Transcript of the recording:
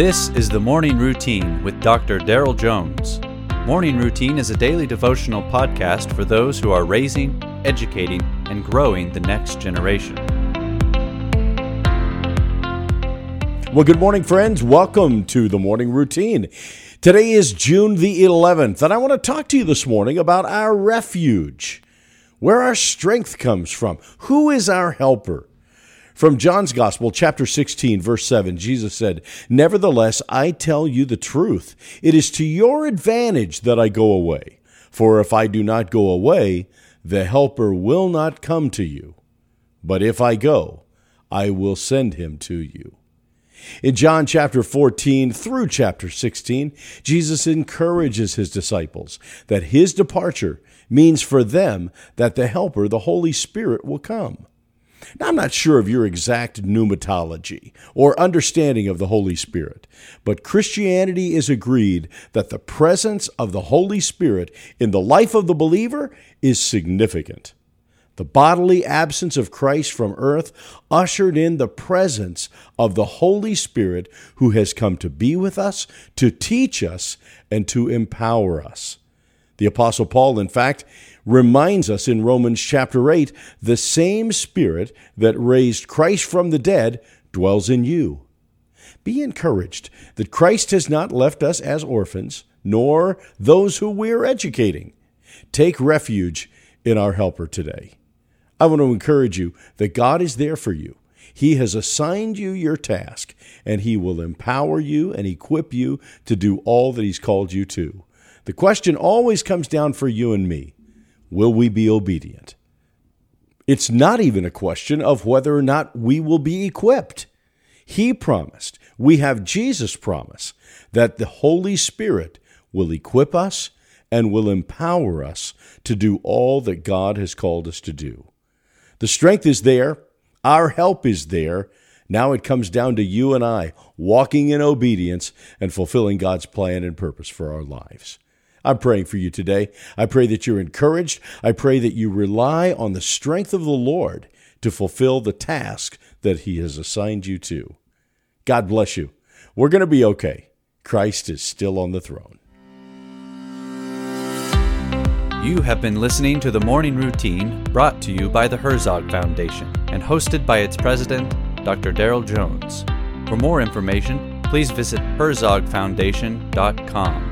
This is the Morning Routine with Dr. Daryl Jones. Morning Routine is a daily devotional podcast for those who are raising, educating, and growing the next generation. Well, good morning, friends. Welcome to the Morning Routine. Today is June the 11th, and I want to talk to you this morning about our refuge, where our strength comes from. Who is our helper? From John's Gospel, chapter 16, verse 7, Jesus said, Nevertheless, I tell you the truth. It is to your advantage that I go away. For if I do not go away, the Helper will not come to you. But if I go, I will send him to you. In John chapter 14 through chapter 16, Jesus encourages his disciples that his departure means for them that the Helper, the Holy Spirit, will come. Now, I'm not sure of your exact pneumatology or understanding of the Holy Spirit, but Christianity is agreed that the presence of the Holy Spirit in the life of the believer is significant. The bodily absence of Christ from earth ushered in the presence of the Holy Spirit who has come to be with us, to teach us, and to empower us. The Apostle Paul, in fact, reminds us in Romans chapter 8 the same Spirit that raised Christ from the dead dwells in you. Be encouraged that Christ has not left us as orphans, nor those who we are educating. Take refuge in our helper today. I want to encourage you that God is there for you. He has assigned you your task, and He will empower you and equip you to do all that He's called you to. The question always comes down for you and me will we be obedient? It's not even a question of whether or not we will be equipped. He promised, we have Jesus' promise, that the Holy Spirit will equip us and will empower us to do all that God has called us to do. The strength is there, our help is there. Now it comes down to you and I walking in obedience and fulfilling God's plan and purpose for our lives. I'm praying for you today. I pray that you're encouraged. I pray that you rely on the strength of the Lord to fulfill the task that He has assigned you to. God bless you. We're going to be okay. Christ is still on the throne. You have been listening to the Morning Routine brought to you by the Herzog Foundation and hosted by its president, Dr. Daryl Jones. For more information, please visit herzogfoundation.com.